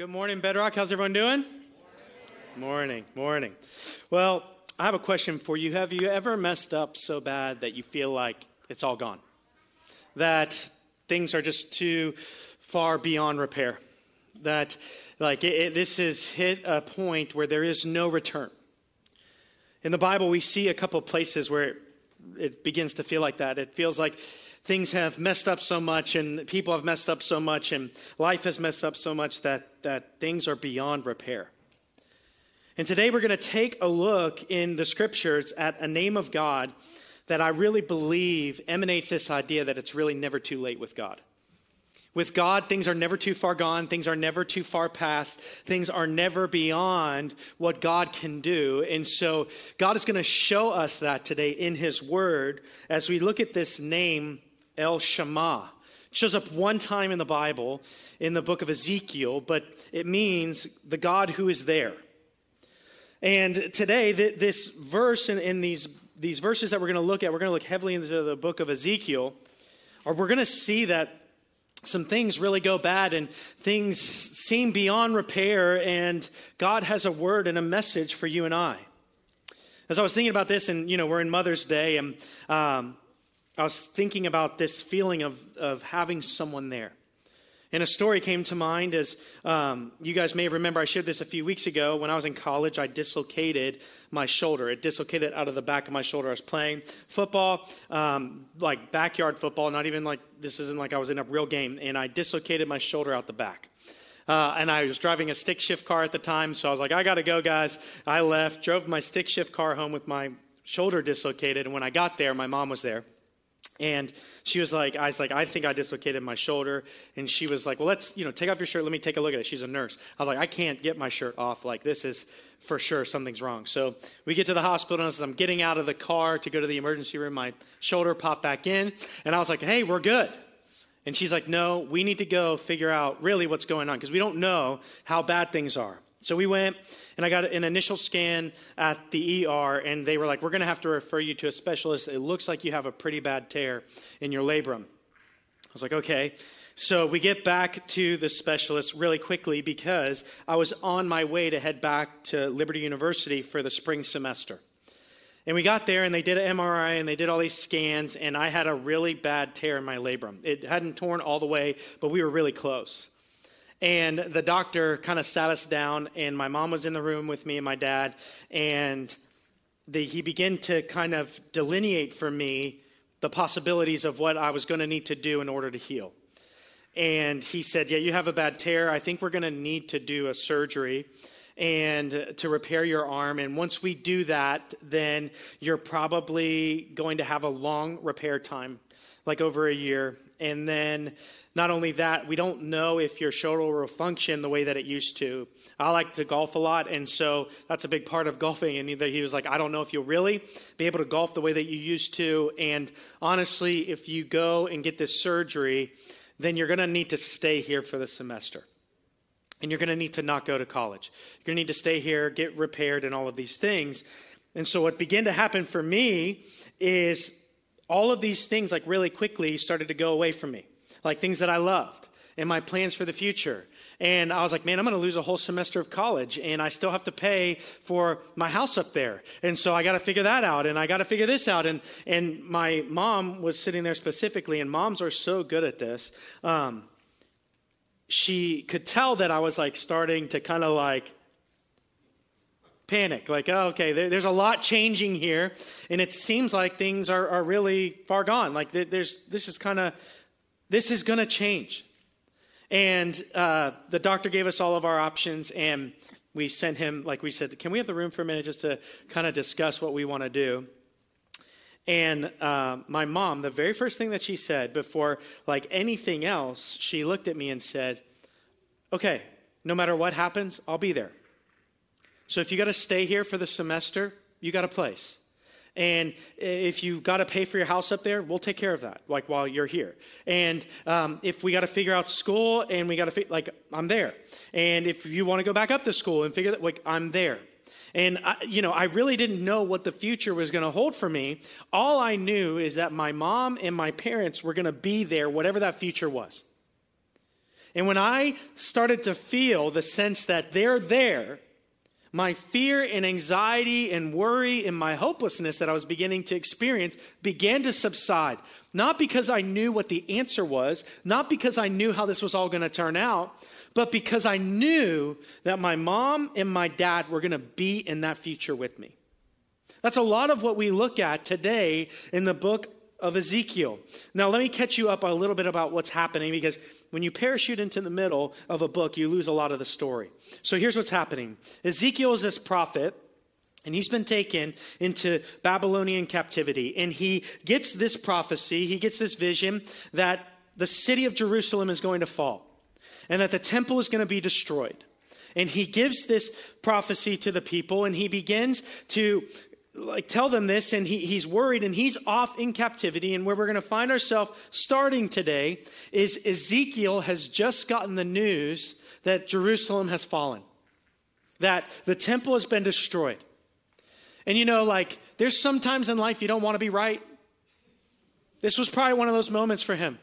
Good morning, Bedrock. How's everyone doing? Morning. morning, morning. Well, I have a question for you. Have you ever messed up so bad that you feel like it's all gone? That things are just too far beyond repair? That, like, it, it, this has hit a point where there is no return. In the Bible, we see a couple places where it, it begins to feel like that. It feels like things have messed up so much and people have messed up so much and life has messed up so much that, that things are beyond repair. And today we're going to take a look in the scriptures at a name of God that I really believe emanates this idea that it's really never too late with God. With God, things are never too far gone. Things are never too far past. Things are never beyond what God can do. And so, God is going to show us that today in His Word as we look at this name El. It shows up one time in the Bible, in the book of Ezekiel, but it means the God who is there. And today, this verse in these, these verses that we're going to look at, we're going to look heavily into the book of Ezekiel, or we're going to see that some things really go bad and things seem beyond repair, and God has a word and a message for you and I. As I was thinking about this, and you know, we're in Mother's Day, and um, I was thinking about this feeling of, of having someone there. And a story came to mind as um, you guys may remember, I shared this a few weeks ago. When I was in college, I dislocated my shoulder. It dislocated out of the back of my shoulder. I was playing football, um, like backyard football, not even like this isn't like I was in a real game, and I dislocated my shoulder out the back. Uh, and I was driving a stick shift car at the time, so I was like, I got to go, guys. I left, drove my stick shift car home with my shoulder dislocated, and when I got there, my mom was there. And she was like, I was like, I think I dislocated my shoulder. And she was like, Well, let's, you know, take off your shirt. Let me take a look at it. She's a nurse. I was like, I can't get my shirt off. Like, this is for sure something's wrong. So we get to the hospital, and as I'm getting out of the car to go to the emergency room, my shoulder popped back in. And I was like, Hey, we're good. And she's like, No, we need to go figure out really what's going on because we don't know how bad things are. So we went and I got an initial scan at the ER, and they were like, We're going to have to refer you to a specialist. It looks like you have a pretty bad tear in your labrum. I was like, Okay. So we get back to the specialist really quickly because I was on my way to head back to Liberty University for the spring semester. And we got there and they did an MRI and they did all these scans, and I had a really bad tear in my labrum. It hadn't torn all the way, but we were really close. And the doctor kind of sat us down, and my mom was in the room with me and my dad, and the, he began to kind of delineate for me the possibilities of what I was going to need to do in order to heal. And he said, Yeah, you have a bad tear. I think we're going to need to do a surgery and to repair your arm. And once we do that, then you're probably going to have a long repair time, like over a year. And then not only that, we don't know if your shoulder will function the way that it used to. I like to golf a lot, and so that's a big part of golfing. And he was like, I don't know if you'll really be able to golf the way that you used to. And honestly, if you go and get this surgery, then you're going to need to stay here for the semester. And you're going to need to not go to college. You're going to need to stay here, get repaired, and all of these things. And so, what began to happen for me is all of these things, like really quickly, started to go away from me like things that I loved and my plans for the future. And I was like, man, I'm going to lose a whole semester of college and I still have to pay for my house up there. And so I got to figure that out and I got to figure this out. And, and my mom was sitting there specifically, and moms are so good at this. Um, she could tell that I was like starting to kind of like panic like oh, okay there, there's a lot changing here and it seems like things are, are really far gone like there's this is kind of this is going to change. And uh, the doctor gave us all of our options, and we sent him, like we said, can we have the room for a minute just to kind of discuss what we want to do? And uh, my mom, the very first thing that she said before like anything else, she looked at me and said, Okay, no matter what happens, I'll be there. So if you got to stay here for the semester, you got a place. And if you got to pay for your house up there, we'll take care of that, like while you're here. And um, if we got to figure out school and we got to, like, I'm there. And if you want to go back up to school and figure that, like, I'm there. And, I, you know, I really didn't know what the future was going to hold for me. All I knew is that my mom and my parents were going to be there, whatever that future was. And when I started to feel the sense that they're there, my fear and anxiety and worry and my hopelessness that I was beginning to experience began to subside. Not because I knew what the answer was, not because I knew how this was all going to turn out, but because I knew that my mom and my dad were going to be in that future with me. That's a lot of what we look at today in the book of Ezekiel. Now, let me catch you up a little bit about what's happening because when you parachute into the middle of a book, you lose a lot of the story. So here's what's happening Ezekiel is this prophet. And he's been taken into Babylonian captivity. And he gets this prophecy, he gets this vision that the city of Jerusalem is going to fall and that the temple is going to be destroyed. And he gives this prophecy to the people and he begins to like tell them this and he, he's worried and he's off in captivity and where we're going to find ourselves starting today is ezekiel has just gotten the news that jerusalem has fallen that the temple has been destroyed. And you know like there's sometimes in life you don't want to be right. This was probably one of those moments for him.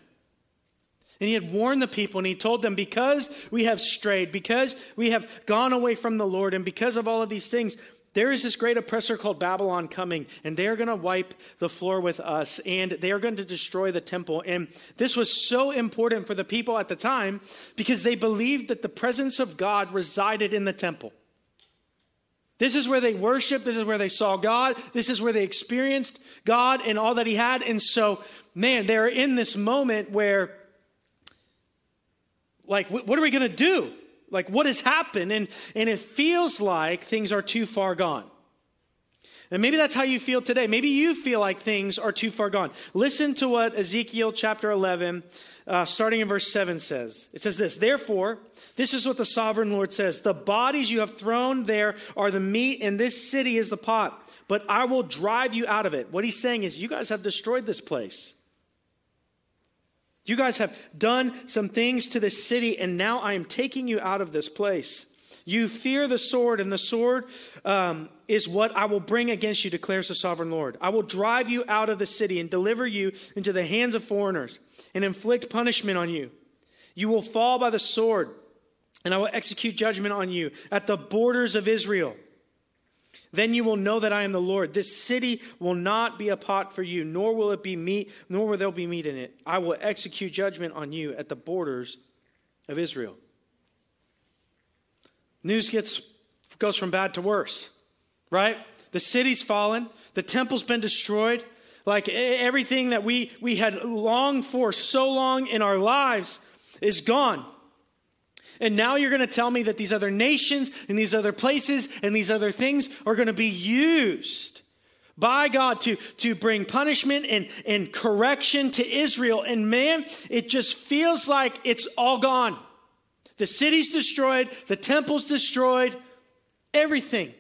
And he had warned the people and he told them, because we have strayed, because we have gone away from the Lord, and because of all of these things, there is this great oppressor called Babylon coming, and they're going to wipe the floor with us, and they are going to destroy the temple. And this was so important for the people at the time because they believed that the presence of God resided in the temple. This is where they worshiped. This is where they saw God. This is where they experienced God and all that He had. And so, man, they're in this moment where, like, what are we going to do? Like, what has happened? And, and it feels like things are too far gone. And maybe that's how you feel today. Maybe you feel like things are too far gone. Listen to what Ezekiel chapter 11, uh, starting in verse 7 says. It says this Therefore, this is what the sovereign Lord says The bodies you have thrown there are the meat, and this city is the pot. But I will drive you out of it. What he's saying is, you guys have destroyed this place. You guys have done some things to this city, and now I am taking you out of this place. You fear the sword, and the sword um, is what I will bring against you, declares the sovereign Lord. I will drive you out of the city and deliver you into the hands of foreigners and inflict punishment on you. You will fall by the sword, and I will execute judgment on you at the borders of Israel. Then you will know that I am the Lord. This city will not be a pot for you, nor will it be meat, nor will there be meat in it. I will execute judgment on you at the borders of Israel. News gets goes from bad to worse, right? The city's fallen, the temple's been destroyed. Like everything that we, we had longed for so long in our lives is gone. And now you're going to tell me that these other nations and these other places and these other things are going to be used by God to, to bring punishment and, and correction to Israel. And man, it just feels like it's all gone. The city's destroyed, the temple's destroyed, everything.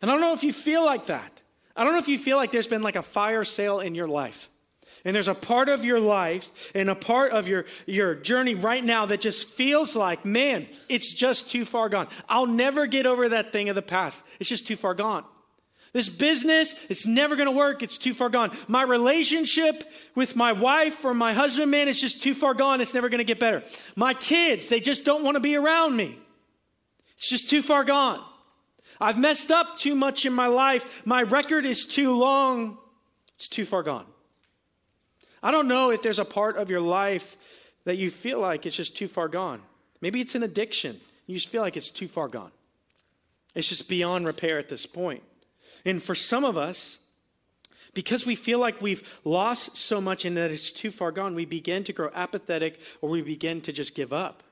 And I don't know if you feel like that. I don't know if you feel like there's been like a fire sale in your life. And there's a part of your life and a part of your, your journey right now that just feels like, man, it's just too far gone. I'll never get over that thing of the past. It's just too far gone. This business, it's never going to work. It's too far gone. My relationship with my wife or my husband, man, it's just too far gone. It's never going to get better. My kids, they just don't want to be around me. It's just too far gone. I've messed up too much in my life. My record is too long. It's too far gone. I don't know if there's a part of your life that you feel like it's just too far gone. Maybe it's an addiction. You just feel like it's too far gone. It's just beyond repair at this point. And for some of us, because we feel like we've lost so much and that it's too far gone, we begin to grow apathetic or we begin to just give up.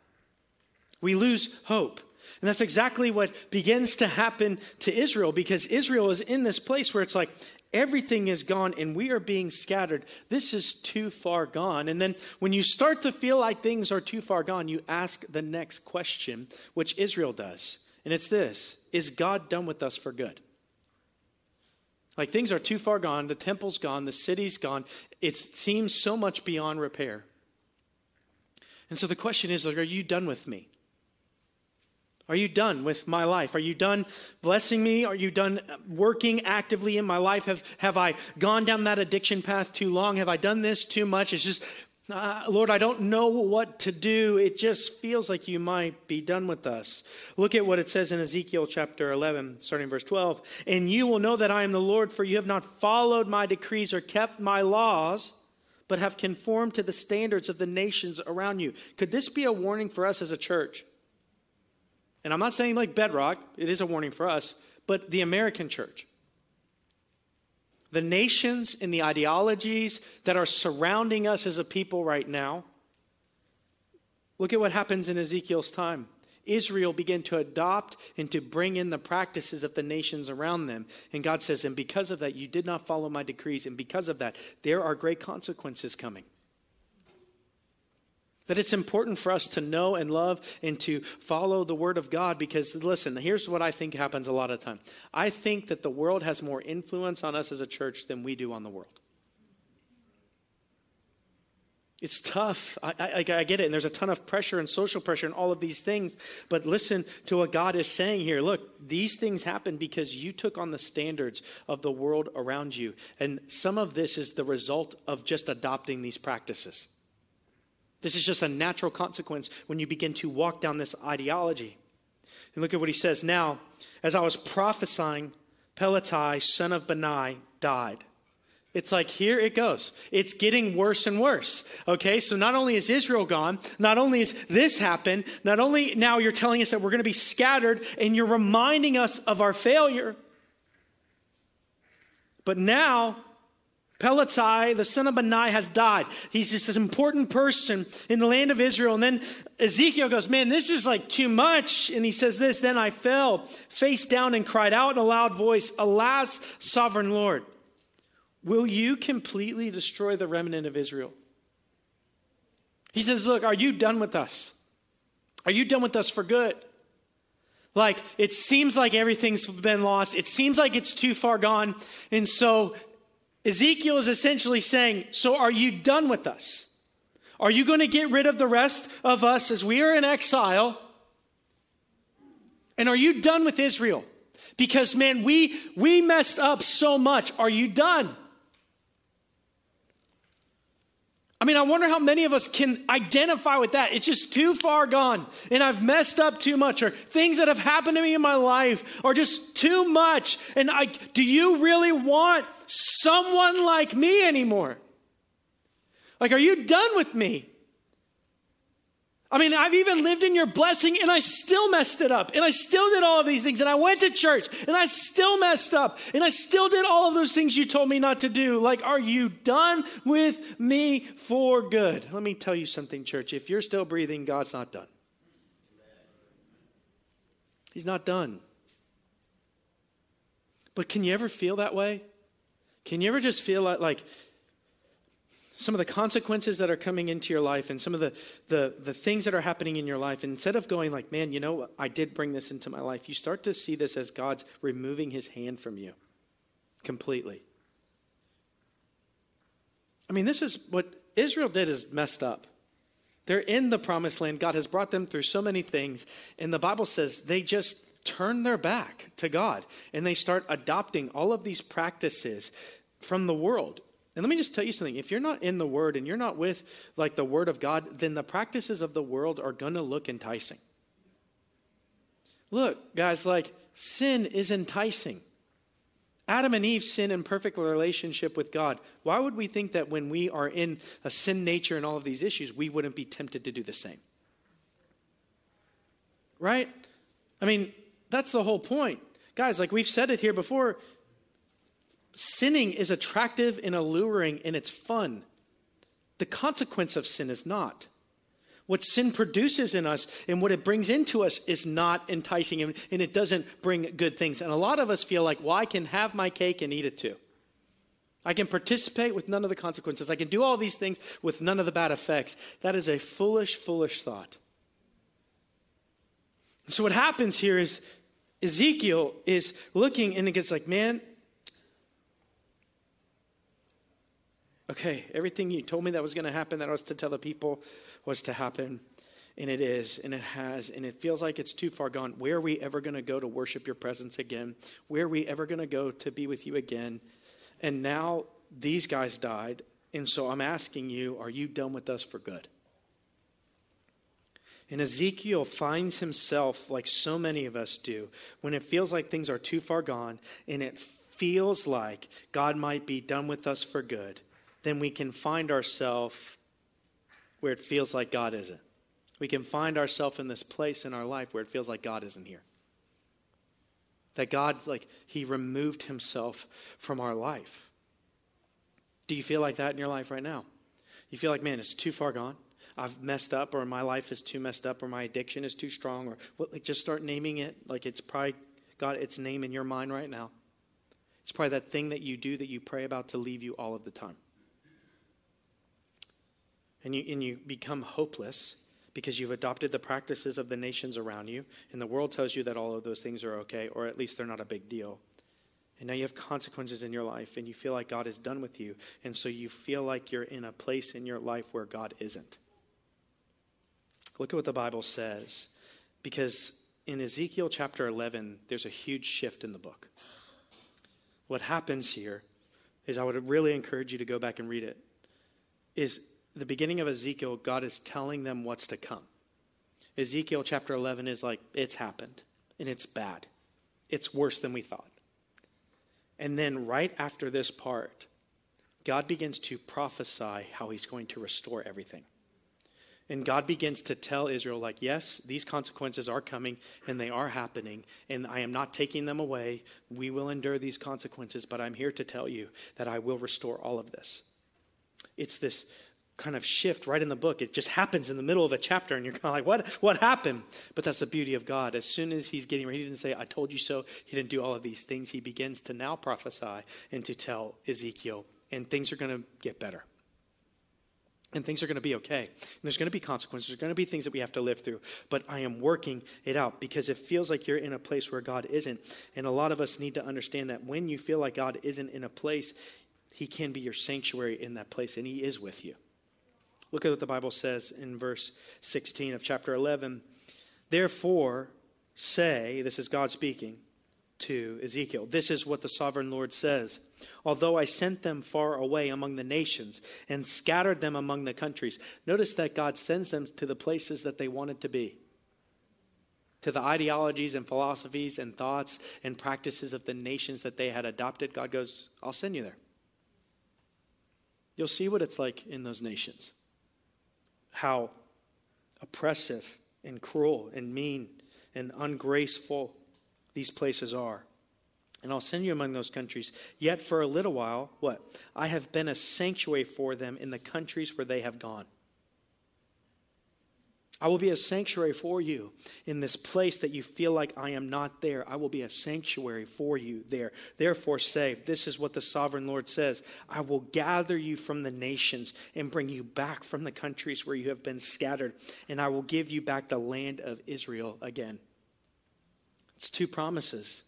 We lose hope. And that's exactly what begins to happen to Israel because Israel is in this place where it's like Everything is gone and we are being scattered. This is too far gone. And then when you start to feel like things are too far gone, you ask the next question, which Israel does. And it's this Is God done with us for good? Like things are too far gone, the temple's gone, the city's gone. It seems so much beyond repair. And so the question is, like, are you done with me? Are you done with my life? Are you done blessing me? Are you done working actively in my life? Have, have I gone down that addiction path too long? Have I done this too much? It's just, Uh, Lord, I don't know what to do. It just feels like you might be done with us. Look at what it says in Ezekiel chapter 11, starting verse 12. And you will know that I am the Lord, for you have not followed my decrees or kept my laws, but have conformed to the standards of the nations around you. Could this be a warning for us as a church? And I'm not saying like bedrock, it is a warning for us, but the American church the nations and the ideologies that are surrounding us as a people right now. Look at what happens in Ezekiel's time. Israel began to adopt and to bring in the practices of the nations around them. And God says, And because of that, you did not follow my decrees. And because of that, there are great consequences coming. That it's important for us to know and love and to follow the Word of God because, listen, here's what I think happens a lot of time. I think that the world has more influence on us as a church than we do on the world. It's tough. I, I, I, get it. And there's a ton of pressure and social pressure and all of these things. But listen to what God is saying here. Look, these things happen because you took on the standards of the world around you. And some of this is the result of just adopting these practices. This is just a natural consequence when you begin to walk down this ideology. And look at what he says now. As I was prophesying, Pelatiah, son of Benai, died. It's like, here it goes. It's getting worse and worse. Okay, so not only is Israel gone, not only is this happened, not only now you're telling us that we're going to be scattered and you're reminding us of our failure, but now Pelatiah, the son of Benai, has died. He's just this important person in the land of Israel. And then Ezekiel goes, Man, this is like too much. And he says this Then I fell face down and cried out in a loud voice, Alas, sovereign Lord, will you completely destroy the remnant of Israel? He says, Look, are you done with us? Are you done with us for good? Like, it seems like everything's been lost. It seems like it's too far gone. And so Ezekiel is essentially saying, So are you done with us? Are you going to get rid of the rest of us as we are in exile? And are you done with Israel? Because man, we we messed up so much. Are you done? I mean, I wonder how many of us can identify with that. It's just too far gone, and I've messed up too much, or things that have happened to me in my life are just too much. And I, do you really want someone like me anymore? Like, are you done with me? I mean, I've even lived in your blessing and I still messed it up. And I still did all of these things. And I went to church and I still messed up. And I still did all of those things you told me not to do. Like, are you done with me for good? Let me tell you something, church. If you're still breathing, God's not done. He's not done. But can you ever feel that way? Can you ever just feel like, like some of the consequences that are coming into your life and some of the, the, the things that are happening in your life, instead of going like, man, you know, I did bring this into my life, you start to see this as God's removing his hand from you completely. I mean, this is what Israel did is messed up. They're in the promised land. God has brought them through so many things. And the Bible says they just turn their back to God and they start adopting all of these practices from the world. And let me just tell you something. If you're not in the Word and you're not with like the Word of God, then the practices of the world are going to look enticing. Look, guys, like sin is enticing. Adam and Eve sin in perfect relationship with God. Why would we think that when we are in a sin nature and all of these issues, we wouldn't be tempted to do the same? Right? I mean, that's the whole point. Guys, like we've said it here before, sinning is attractive and alluring and it's fun. The consequence of sin is not. What sin produces in us and what it brings into us is not enticing and, it doesn't bring good things. And a lot of us feel like, well, I can have my cake and eat it too. I can participate with none of the consequences. I can do all these things with none of the bad effects. That is a foolish, foolish thought. so what happens here is Ezekiel is looking and it gets like, man, okay, everything you told me that was going to happen, that I was to tell the people, was to happen. And it is, and it has, and it feels like it's too far gone. Where are we ever going to go to worship your presence again? Where are we ever going to go to be with you again? And now these guys died. And so I'm asking you, are you done with us for good? And Ezekiel finds himself, like so many of us do, when it feels like things are too far gone and it feels like God might be done with us for good, then we can find ourselves where it feels like God isn't. We can find ourselves in this place in our life where it feels like God isn't here. That God, like, He removed Himself from our life. Do you feel like that in your life right now? You feel like, man, it's too far gone. I've messed up, or my life is too messed up, or my addiction is too strong, or what, like just start naming it. Like it's probably got its name in your mind right now. It's probably that thing that you do that you pray about to leave you all of the time. And you, and you become hopeless because you've adopted the practices of the nations around you, and the world tells you that all of those things are okay, or at least they're not a big deal. And now you have consequences in your life, and you feel like God is done with you, and so you feel like you're in a place in your life where God isn't. Look at what the Bible says. Because in Ezekiel chapter 11, there's a huge shift in the book. What happens here is I would really encourage you to go back and read it. Is the beginning of Ezekiel, God is telling them what's to come. Ezekiel chapter 11 is like, it's happened, and it's bad. It's worse than we thought. And then, right after this part, God begins to prophesy how he's going to restore everything. And God begins to tell Israel, like, yes, these consequences are coming and they are happening, and I am not taking them away. We will endure these consequences, but I'm here to tell you that I will restore all of this. It's this kind of shift right in the book. It just happens in the middle of a chapter, and you're kind of like, what, what happened? But that's the beauty of God. As soon as he's getting ready, he didn't say, I told you so. He didn't do all of these things. He begins to now prophesy and to tell Ezekiel, and things are going to get better and things are going to be okay. And there's going to be consequences. There's going to be things that we have to live through. But I am working it out because it feels like you're in a place where God isn't. And a lot of us need to understand that when you feel like God isn't in a place, He can be your sanctuary in that place, and He is with you. Look at what the Bible says in verse 16 of chapter 11. Therefore, say, this is God speaking to Ezekiel, this is what the sovereign Lord says although I sent them far away among the nations and scattered them among the countries. Notice that God sends them to the places that they wanted to be, to the ideologies and philosophies and thoughts and practices of the nations that they had adopted. God goes, I'll send you there. You'll see what it's like in those nations. How oppressive and cruel and mean and ungraceful these places are and I'll send you among those countries. Yet for a little while, what? I have been a sanctuary for them in the countries where they have gone. I will be a sanctuary for you in this place that you feel like I am not there. I will be a sanctuary for you there. Therefore, say, This is what the sovereign Lord says I will gather you from the nations and bring you back from the countries where you have been scattered, and I will give you back the land of Israel again. It's two promises.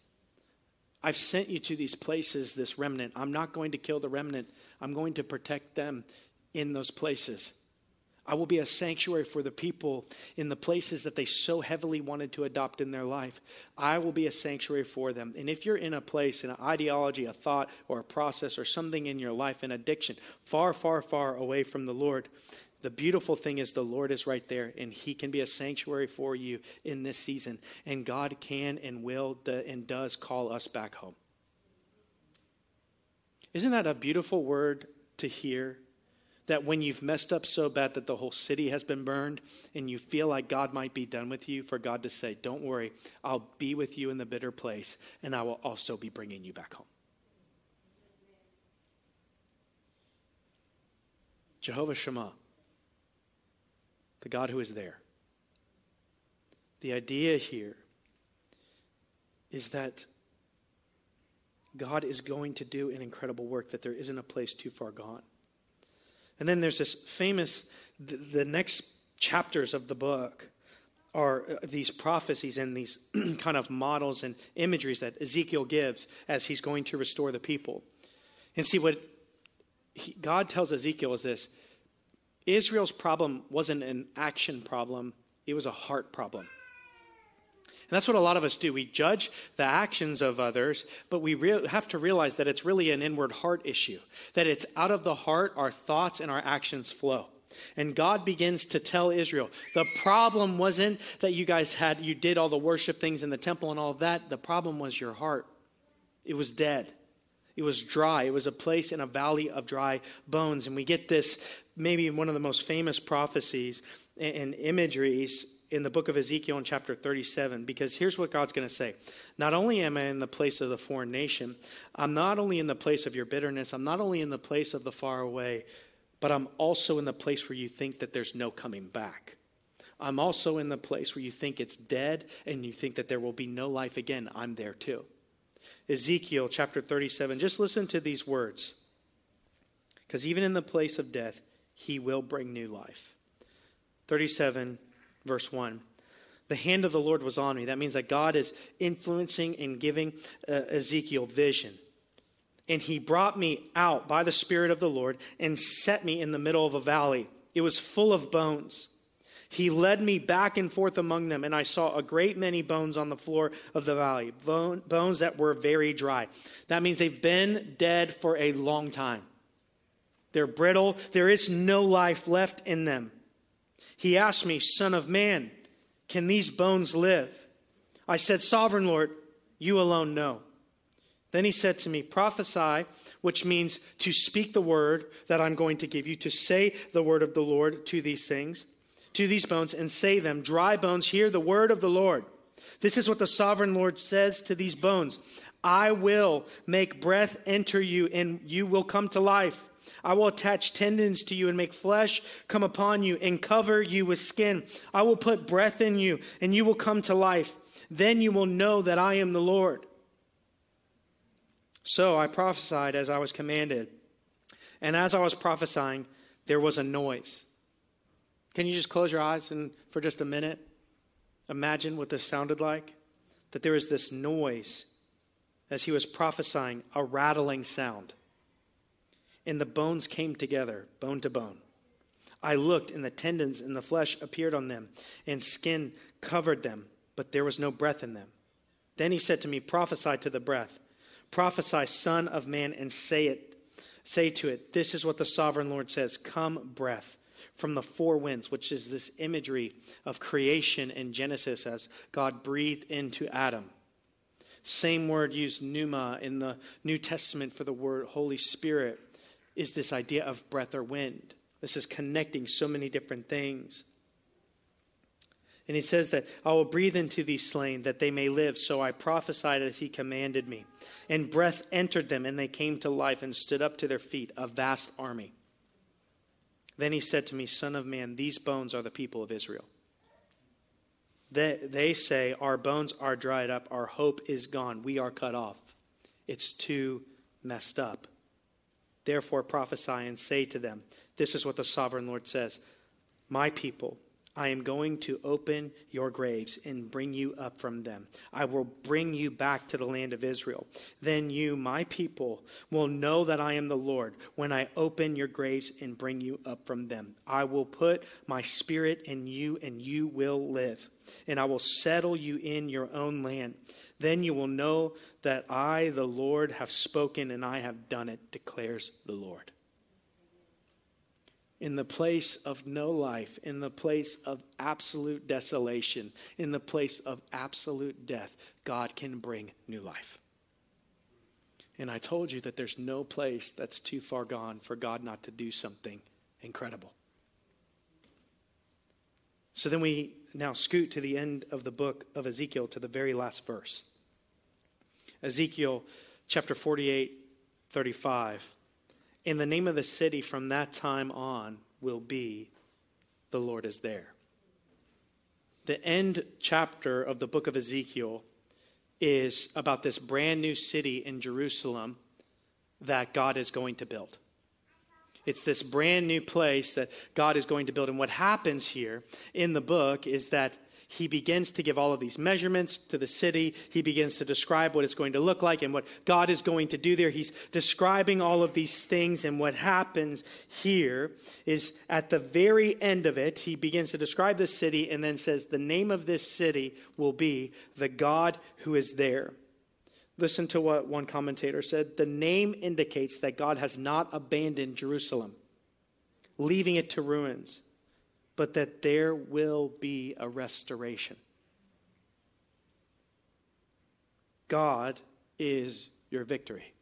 I've sent you to these places, this remnant. I'm not going to kill the remnant, I'm going to protect them in those places. I will be a sanctuary for the people in the places that they so heavily wanted to adopt in their life. I will be a sanctuary for them. And if you're in a place, in an ideology, a thought, or a process, or something in your life, an addiction, far, far, far away from the Lord, the beautiful thing is the Lord is right there, and He can be a sanctuary for you in this season. And God can and will and does call us back home. Isn't that a beautiful word to hear? That when you've messed up so bad that the whole city has been burned and you feel like God might be done with you, for God to say, Don't worry, I'll be with you in the bitter place, and I will also be bringing you back home. Jehovah Shammah the God who is there. The idea here is that God is going to do an incredible work, that there isn't a place too far gone. And then there's this famous, the, the next chapters of the book are uh, these prophecies and these kind of models and imageries that Ezekiel gives as he's going to restore the people. And see what he, God tells Ezekiel is this Israel's problem wasn't an action problem, it was a heart problem. That's what a lot of us do. We judge the actions of others, but we re- have to realize that it's really an inward heart issue, that it's out of the heart our thoughts and our actions flow. And God begins to tell Israel, the problem wasn't that you guys had, you did all the worship things in the temple and all of that. The problem was your heart. It was dead. It was dry. It was a place in a valley of dry bones. And we get this, maybe one of the most famous prophecies and imageries in the book of Ezekiel in chapter 37 because here's what God's going to say. Not only am I in the place of the foreign nation, I'm not only in the place of your bitterness, I'm not only in the place of the far away, but I'm also in the place where you think that there's no coming back. I'm also in the place where you think it's dead and you think that there will be no life again. I'm there too. Ezekiel chapter 37, just listen to these words. Because even in the place of death, he will bring new life. 37, verse 1. The hand of the Lord was on me. That means that God is influencing and giving uh, Ezekiel vision. And he brought me out by the Spirit of the Lord and set me in the middle of a valley. It was full of bones. He led me back and forth among them, and I saw a great many bones on the floor of the valley, bone, bones that were very dry. That means they've been dead for a long time. They're brittle, there is no life left in them. He asked me, Son of man, can these bones live? I said, Sovereign Lord, you alone know. Then he said to me, Prophesy, which means to speak the word that I'm going to give you, to say the word of the Lord to these things, to these bones, and say them, Dry bones, hear the word of the Lord. This is what the sovereign Lord says to these bones I will make breath enter you, and you will come to life. I will attach tendons to you and make flesh come upon you and cover you with skin. I will put breath in you and you will come to life. Then you will know that I am the Lord. So I prophesied as I was commanded. And as I was prophesying, there was a noise. Can you just close your eyes and for just a minute imagine what this sounded like? That there was this noise as he was prophesying, a rattling sound and the bones came together, bone to bone. I looked, and the tendons and the flesh appeared on them, and skin covered them, but there was no breath in them. Then he said to me, Prophesy to the breath. Prophesy, Son of Man, and say it. Say to it, This is what the sovereign Lord says Come, breath from the four winds, which is this imagery of creation in Genesis as God breathed into Adam. Same word used pneuma in the New Testament for the word Holy Spirit is this idea of breath or wind. This is connecting so many different things. And he says that I will breathe into these slain that they may live. So I prophesied as he commanded me. And breath entered them, and they came to life and stood up to their feet, a vast army. Then he said to me, Son of man, these bones are the people of Israel. They, they say, Our bones are dried up, our hope is gone, we are cut off. It's too messed up. Therefore prophesy and say to them, This is what the sovereign Lord says My people, I am going to open your graves and bring you up from them. I will bring you back to the land of Israel. Then you, my people, will know that I am the Lord when I open your graves and bring you up from them. I will put my spirit in you, and you will live. And I will settle you in your own land. Then you will know that I, the Lord, have spoken and I have done it, declares the Lord. In the place of no life, in the place of absolute desolation, in the place of absolute death, God can bring new life. And I told you that there's no place that's too far gone for God not to do something incredible. So then we now scoot to the end of the book of Ezekiel to the very last verse. Ezekiel chapter 48, 35. In the name of the city from that time on will be the Lord is there. The end chapter of the book of Ezekiel is about this brand new city in Jerusalem that God is going to build. It's this brand new place that God is going to build. And what happens here in the book is that he begins to give all of these measurements to the city. He begins to describe what it's going to look like and what God is going to do there. He's describing all of these things. And what happens here is at the very end of it, he begins to describe the city and then says, The name of this city will be the God who is there. Listen to what one commentator said. The name indicates that God has not abandoned Jerusalem, leaving it to ruins but that there will be a restoration. God is your victory.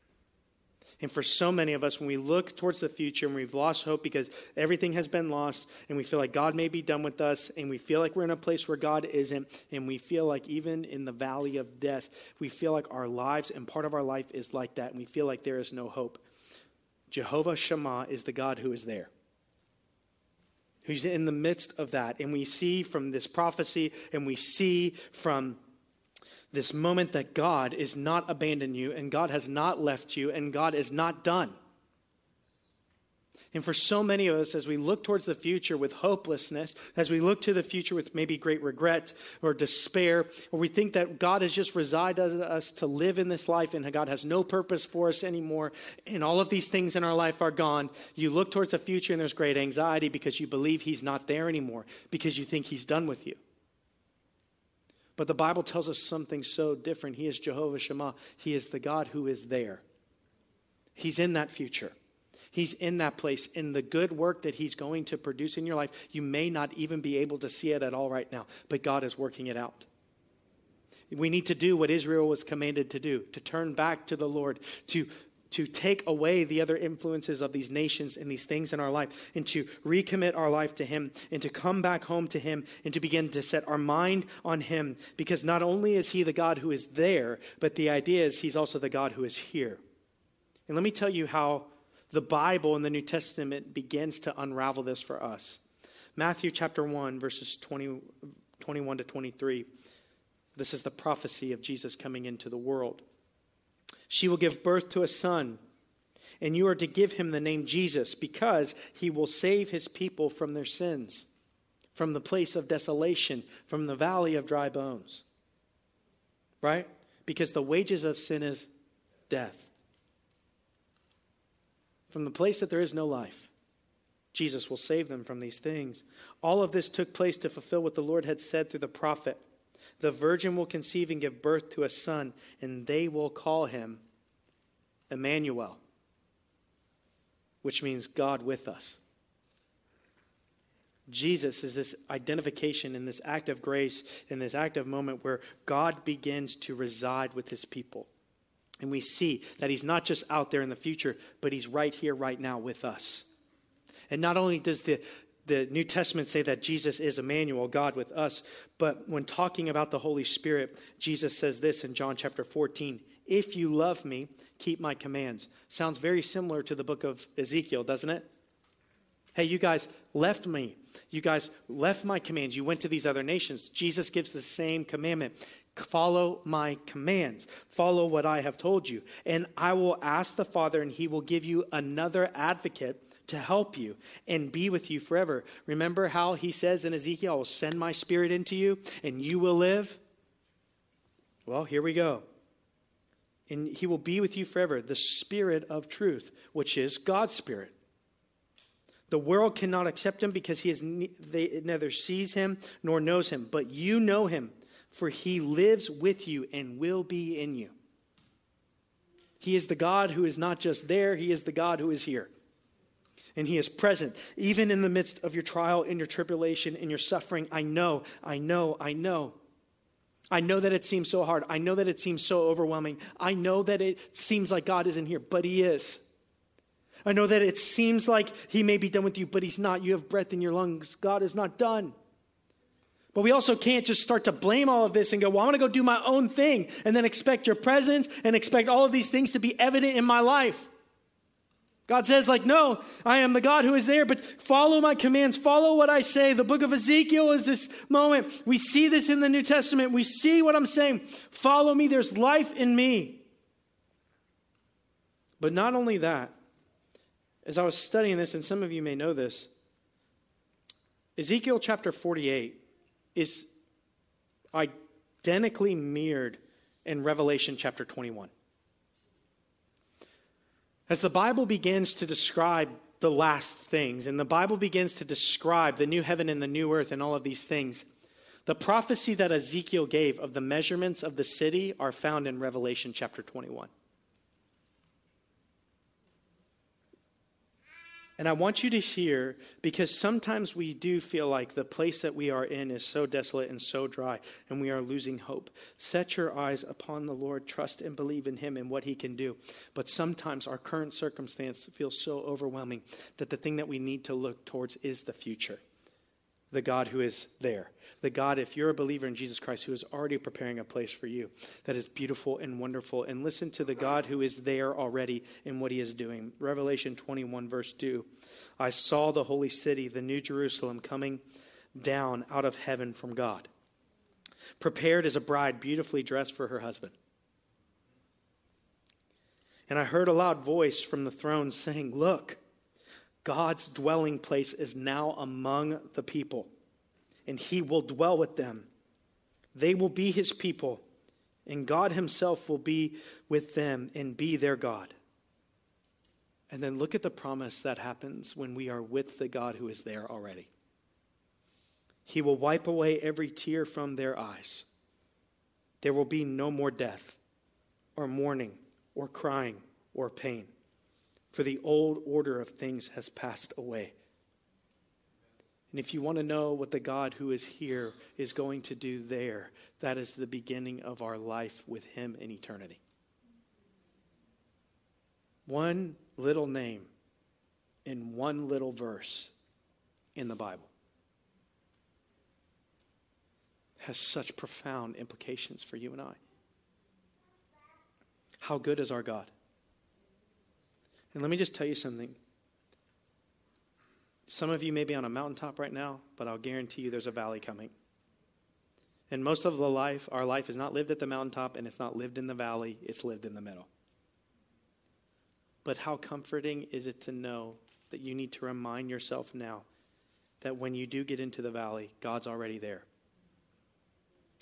And for so many of us, when we look towards the future and we've lost hope because everything has been lost and we feel like God may be done with us and we feel like we're in a place where God isn't, and we feel like even in the valley of death, we feel like our lives and part of our life is like that and we feel like there is no hope. Jehovah Shammah is the God who is there who's in the midst of that. And we see from this prophecy and we see from this moment that God is not abandoned you and God has not left you and God is not done. And for so many of us, as we look towards the future with hopelessness, as we look to the future with maybe great regret or despair, or we think that God has just resided us to live in this life and God has no purpose for us anymore, and all of these things in our life are gone, you look towards the future and there's great anxiety because you believe He's not there anymore, because you think He's done with you. But the Bible tells us something so different. He is Jehovah Shammah, He is the God who is there, He's in that future. He's in that place. In the good work that He's going to produce in your life, you may not even be able to see it at all right now, but God is working it out. We need to do what Israel was commanded to do to turn back to the Lord, to, to take away the other influences of these nations and these things in our life, and to recommit our life to Him, and to come back home to Him, and to begin to set our mind on Him. Because not only is He the God who is there, but the idea is He's also the God who is here. And let me tell you how the Bible in the New Testament begins to unravel this for us. Matthew chapter 1, verses 20, 21 to 23. This is the prophecy of Jesus coming into the world. She will give birth to a son, and you are to give him the name Jesus, because he will save his people from their sins, from the place of desolation, from the valley of dry bones. Right? Because the wages of sin is death from the place that there is no life. Jesus will save them from these things. All of this took place to fulfill what the Lord had said through the prophet. The virgin will conceive and give birth to a son, and they will call him Emmanuel, which means God with us. Jesus is this identification in this act of grace, in this act of moment where God begins to reside with his people. And we see that he's not just out there in the future, but he's right here, right now with us. And not only does the, the New Testament say that Jesus is Emmanuel, God with us, but when talking about the Holy Spirit, Jesus says this in John chapter 14 If you love me, keep my commands. Sounds very similar to the book of Ezekiel, doesn't it? Hey, you guys left me. You guys left my commands. You went to these other nations. Jesus gives the same commandment. Follow my commands. Follow what I have told you. And I will ask the Father, and he will give you another advocate to help you and be with you forever. Remember how he says in Ezekiel, I will send my spirit into you, and you will live? Well, here we go. And he will be with you forever, the spirit of truth, which is God's spirit. The world cannot accept him because he is they neither sees him nor knows him, but you know him for he lives with you and will be in you. He is the God who is not just there, he is the God who is here. And he is present, even in the midst of your trial, in your tribulation, in your suffering. I know, I know, I know. I know that it seems so hard. I know that it seems so overwhelming. I know that it seems like God isn't here, but he is. I know that it seems like he may be done with you, but he's not. You have breath in your lungs. God is not done. But we also can't just start to blame all of this and go, well, I'm going to go do my own thing and then expect your presence and expect all of these things to be evident in my life. God says, like, no, I am the God who is there, but follow my commands, follow what I say. The book of Ezekiel is this moment. We see this in the New Testament. We see what I'm saying. Follow me, there's life in me. But not only that, as I was studying this, and some of you may know this, Ezekiel chapter 48 is identically mirrored in Revelation chapter 21. As the Bible begins to describe the last things, and the Bible begins to describe the new heaven and the new earth and all of these things, the prophecy that Ezekiel gave of the measurements of the city are found in Revelation chapter 21. And I want you to hear because sometimes we do feel like the place that we are in is so desolate and so dry and we are losing hope. Set your eyes upon the Lord, trust and believe in Him and what He can do. But sometimes our current circumstance feels so overwhelming that the thing that we need to look towards is the future, the God who is there the God, if you're a believer in Jesus Christ, who is already preparing a place for you that is beautiful and wonderful. And listen to the God who is there already in what he is doing. Revelation 21, verse 2 I saw the holy city, the new Jerusalem, coming down out of heaven from God, prepared as a bride beautifully dressed for her husband. And I heard a loud voice from the throne saying, Look, God's dwelling place is now among the people and he will dwell with them. They will be his people, and God himself will be with them and be their God. And then look at the promise that happens when we are with the God who is there already. He will wipe away every tear from their eyes. There will be no more death, or mourning, or crying, or pain, for the old order of things has passed away. And if you want to know what the God who is here is going to do there, that is the beginning of our life with Him in eternity. One little name in one little verse in the Bible has such profound implications for you and I. How good is our God? And let me just tell you something. Some of you may be on a mountaintop right now, but I'll guarantee you there's a valley coming. And most of the life, our life is not lived at the mountaintop and it's not lived in the valley, it's lived in the middle. But how comforting is it to know that you need to remind yourself now that when you do get into the valley, God's already there.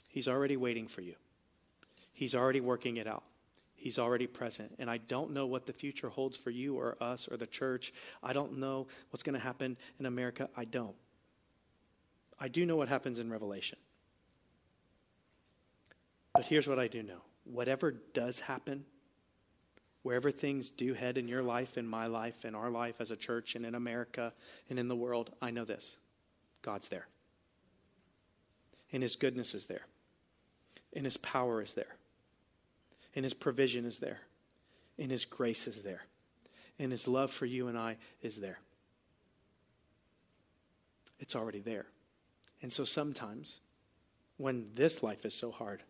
He's already waiting for you, He's already working it out. He's already present. And I don't know what the future holds for you or us or the church. I don't know what's going to happen in America. I don't. I do know what happens in Revelation. But here's what I do know whatever does happen, wherever things do head in your life, in my life, in our life as a church, and in America and in the world, I know this God's there. And His goodness is there, and His power is there and His provision is there, and His grace is there, and His love for you and I is there. It's already there. And so sometimes, when this life is so hard,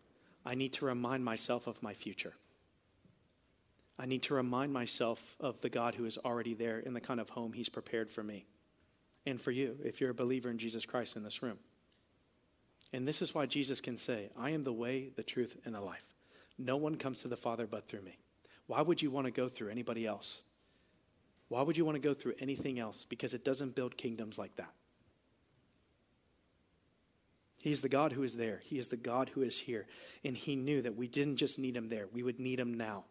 I need to remind myself of my future. I need to remind myself of the God who is already there in the kind of home He's prepared for me and for you if you're a believer in Jesus Christ in this room. And this is why Jesus can say, I am the way, the truth, and the life. No one comes to the Father but through me. Why would you want to go through anybody else? Why would you want to go through anything else? Because it doesn't build kingdoms like that. He is the God who is there. He is the God who is here. And He knew that we didn't just need Him there, we would need Him now.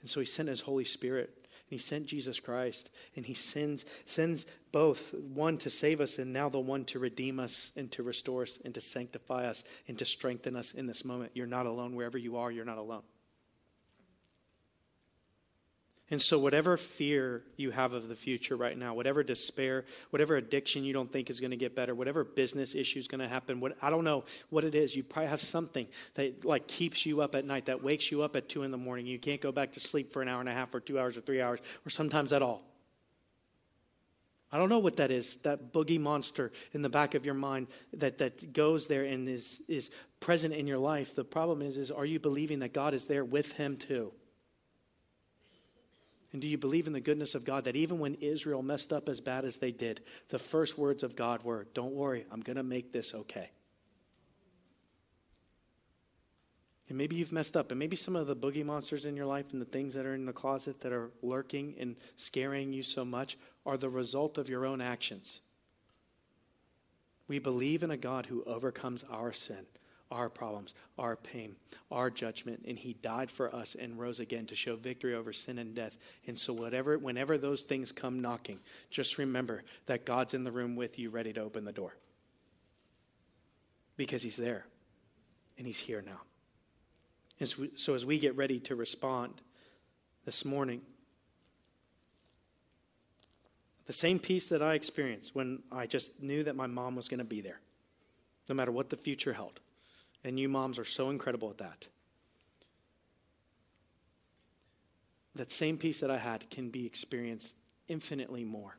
And so He sent His Holy Spirit he sent Jesus Christ, and he sends, sends both one to save us and now the one to redeem us and to restore us and to sanctify us and to strengthen us in this moment. You're not alone. Wherever you are, you're not alone. And so, whatever fear you have of the future right now, whatever despair, whatever addiction you don't think is going to get better, whatever business issue is going to happen, what, I don't know what it is. You probably have something that like keeps you up at night, that wakes you up at two in the morning. You can't go back to sleep for an hour and a half, or two hours, or three hours, or sometimes at all. I don't know what that is, that boogie monster in the back of your mind that, that goes there and is, is present in your life. The problem is, is, are you believing that God is there with him too? And do you believe in the goodness of God that even when Israel messed up as bad as they did, the first words of God were, Don't worry, I'm going to make this okay? And maybe you've messed up, and maybe some of the boogie monsters in your life and the things that are in the closet that are lurking and scaring you so much are the result of your own actions. We believe in a God who overcomes our sin, our problems, our pain, our judgment, and he died for us and rose again to show victory over sin and death. And so whatever whenever those things come knocking, just remember that God's in the room with you ready to open the door. Because he's there and he's here now. And so, so as we get ready to respond this morning, the same peace that I experienced when I just knew that my mom was going to be there, no matter what the future held. And you moms are so incredible at that. That same peace that I had can be experienced infinitely more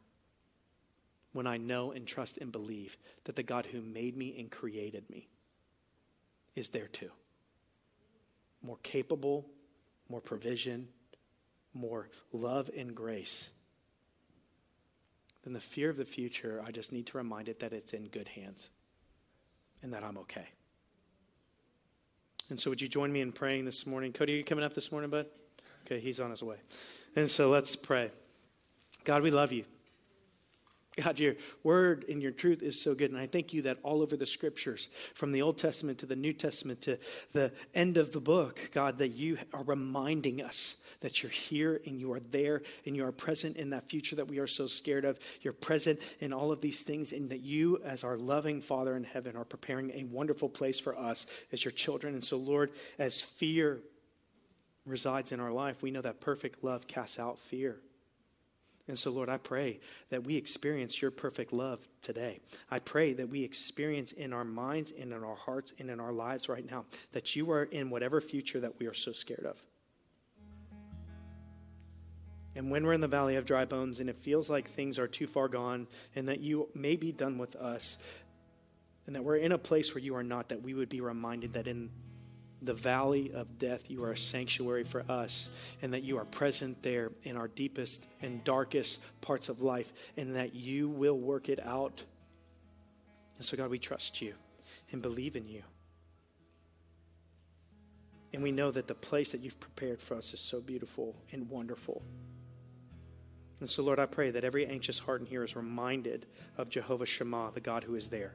when I know and trust and believe that the God who made me and created me is there too. More capable, more provision, more love and grace. Than the fear of the future, I just need to remind it that it's in good hands and that I'm okay. And so, would you join me in praying this morning? Cody, are you coming up this morning, bud? Okay, he's on his way. And so, let's pray. God, we love you. God, your word and your truth is so good. And I thank you that all over the scriptures, from the Old Testament to the New Testament to the end of the book, God, that you are reminding us that you're here and you are there and you are present in that future that we are so scared of. You're present in all of these things, and that you, as our loving Father in heaven, are preparing a wonderful place for us as your children. And so, Lord, as fear resides in our life, we know that perfect love casts out fear. And so, Lord, I pray that we experience your perfect love today. I pray that we experience in our minds and in our hearts and in our lives right now that you are in whatever future that we are so scared of. And when we're in the valley of dry bones and it feels like things are too far gone and that you may be done with us and that we're in a place where you are not, that we would be reminded that in the valley of death, you are a sanctuary for us, and that you are present there in our deepest and darkest parts of life, and that you will work it out. And so, God, we trust you and believe in you. And we know that the place that you've prepared for us is so beautiful and wonderful. And so, Lord, I pray that every anxious heart in here is reminded of Jehovah Shammah, the God who is there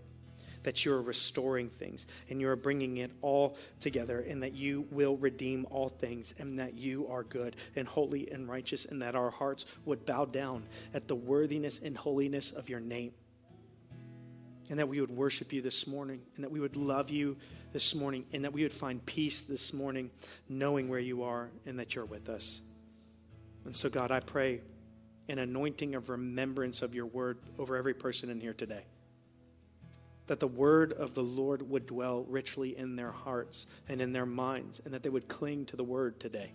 that you are restoring things and you are bringing it all together, and that you will redeem all things, and that you are good and holy and righteous, and that our hearts would bow down at the worthiness and holiness of your name. And that we would worship you this morning, and that we would love you this morning, and that we would find peace this morning, knowing where you are and that you're with us. And so, God, I pray an anointing of remembrance of your word over every person in here today that the word of the Lord would dwell richly in their hearts and in their minds, and that they would cling to the word today.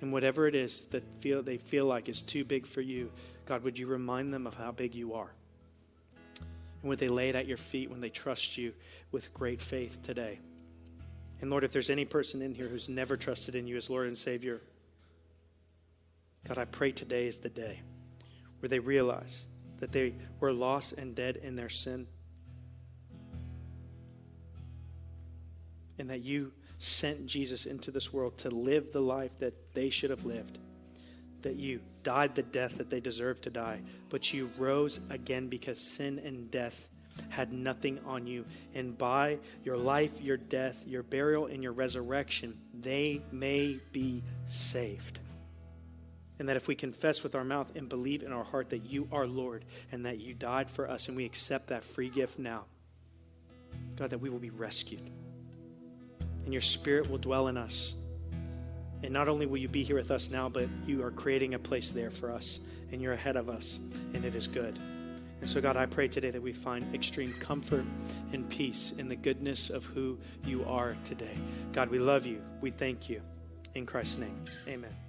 And whatever it is that feel, they feel like is too big for you, God, would you remind them of how big you are? And would they lay it at your feet when they trust you with great faith today? And Lord, if there's any person in here who's never trusted in you as Lord and Savior, God, I pray today is the day where they realize that they were lost and dead in their sin and that you sent Jesus into this world to live the life that they should have lived. That you died the death that they deserved to die, but you rose again because sin and death had nothing on you. And by your life, your death, your burial, and your resurrection, they may be saved. And that if we confess with our mouth and believe in our heart that you are Lord and that you died for us, and we accept that free gift now, God, that we will be rescued and your spirit will dwell in us. And not only will you be here with us now, but you are creating a place there for us, and you're ahead of us, and it is good. And so, God, I pray today that we find extreme comfort and peace in the goodness of who you are today. God, we love you. We thank you. In Christ's name, amen.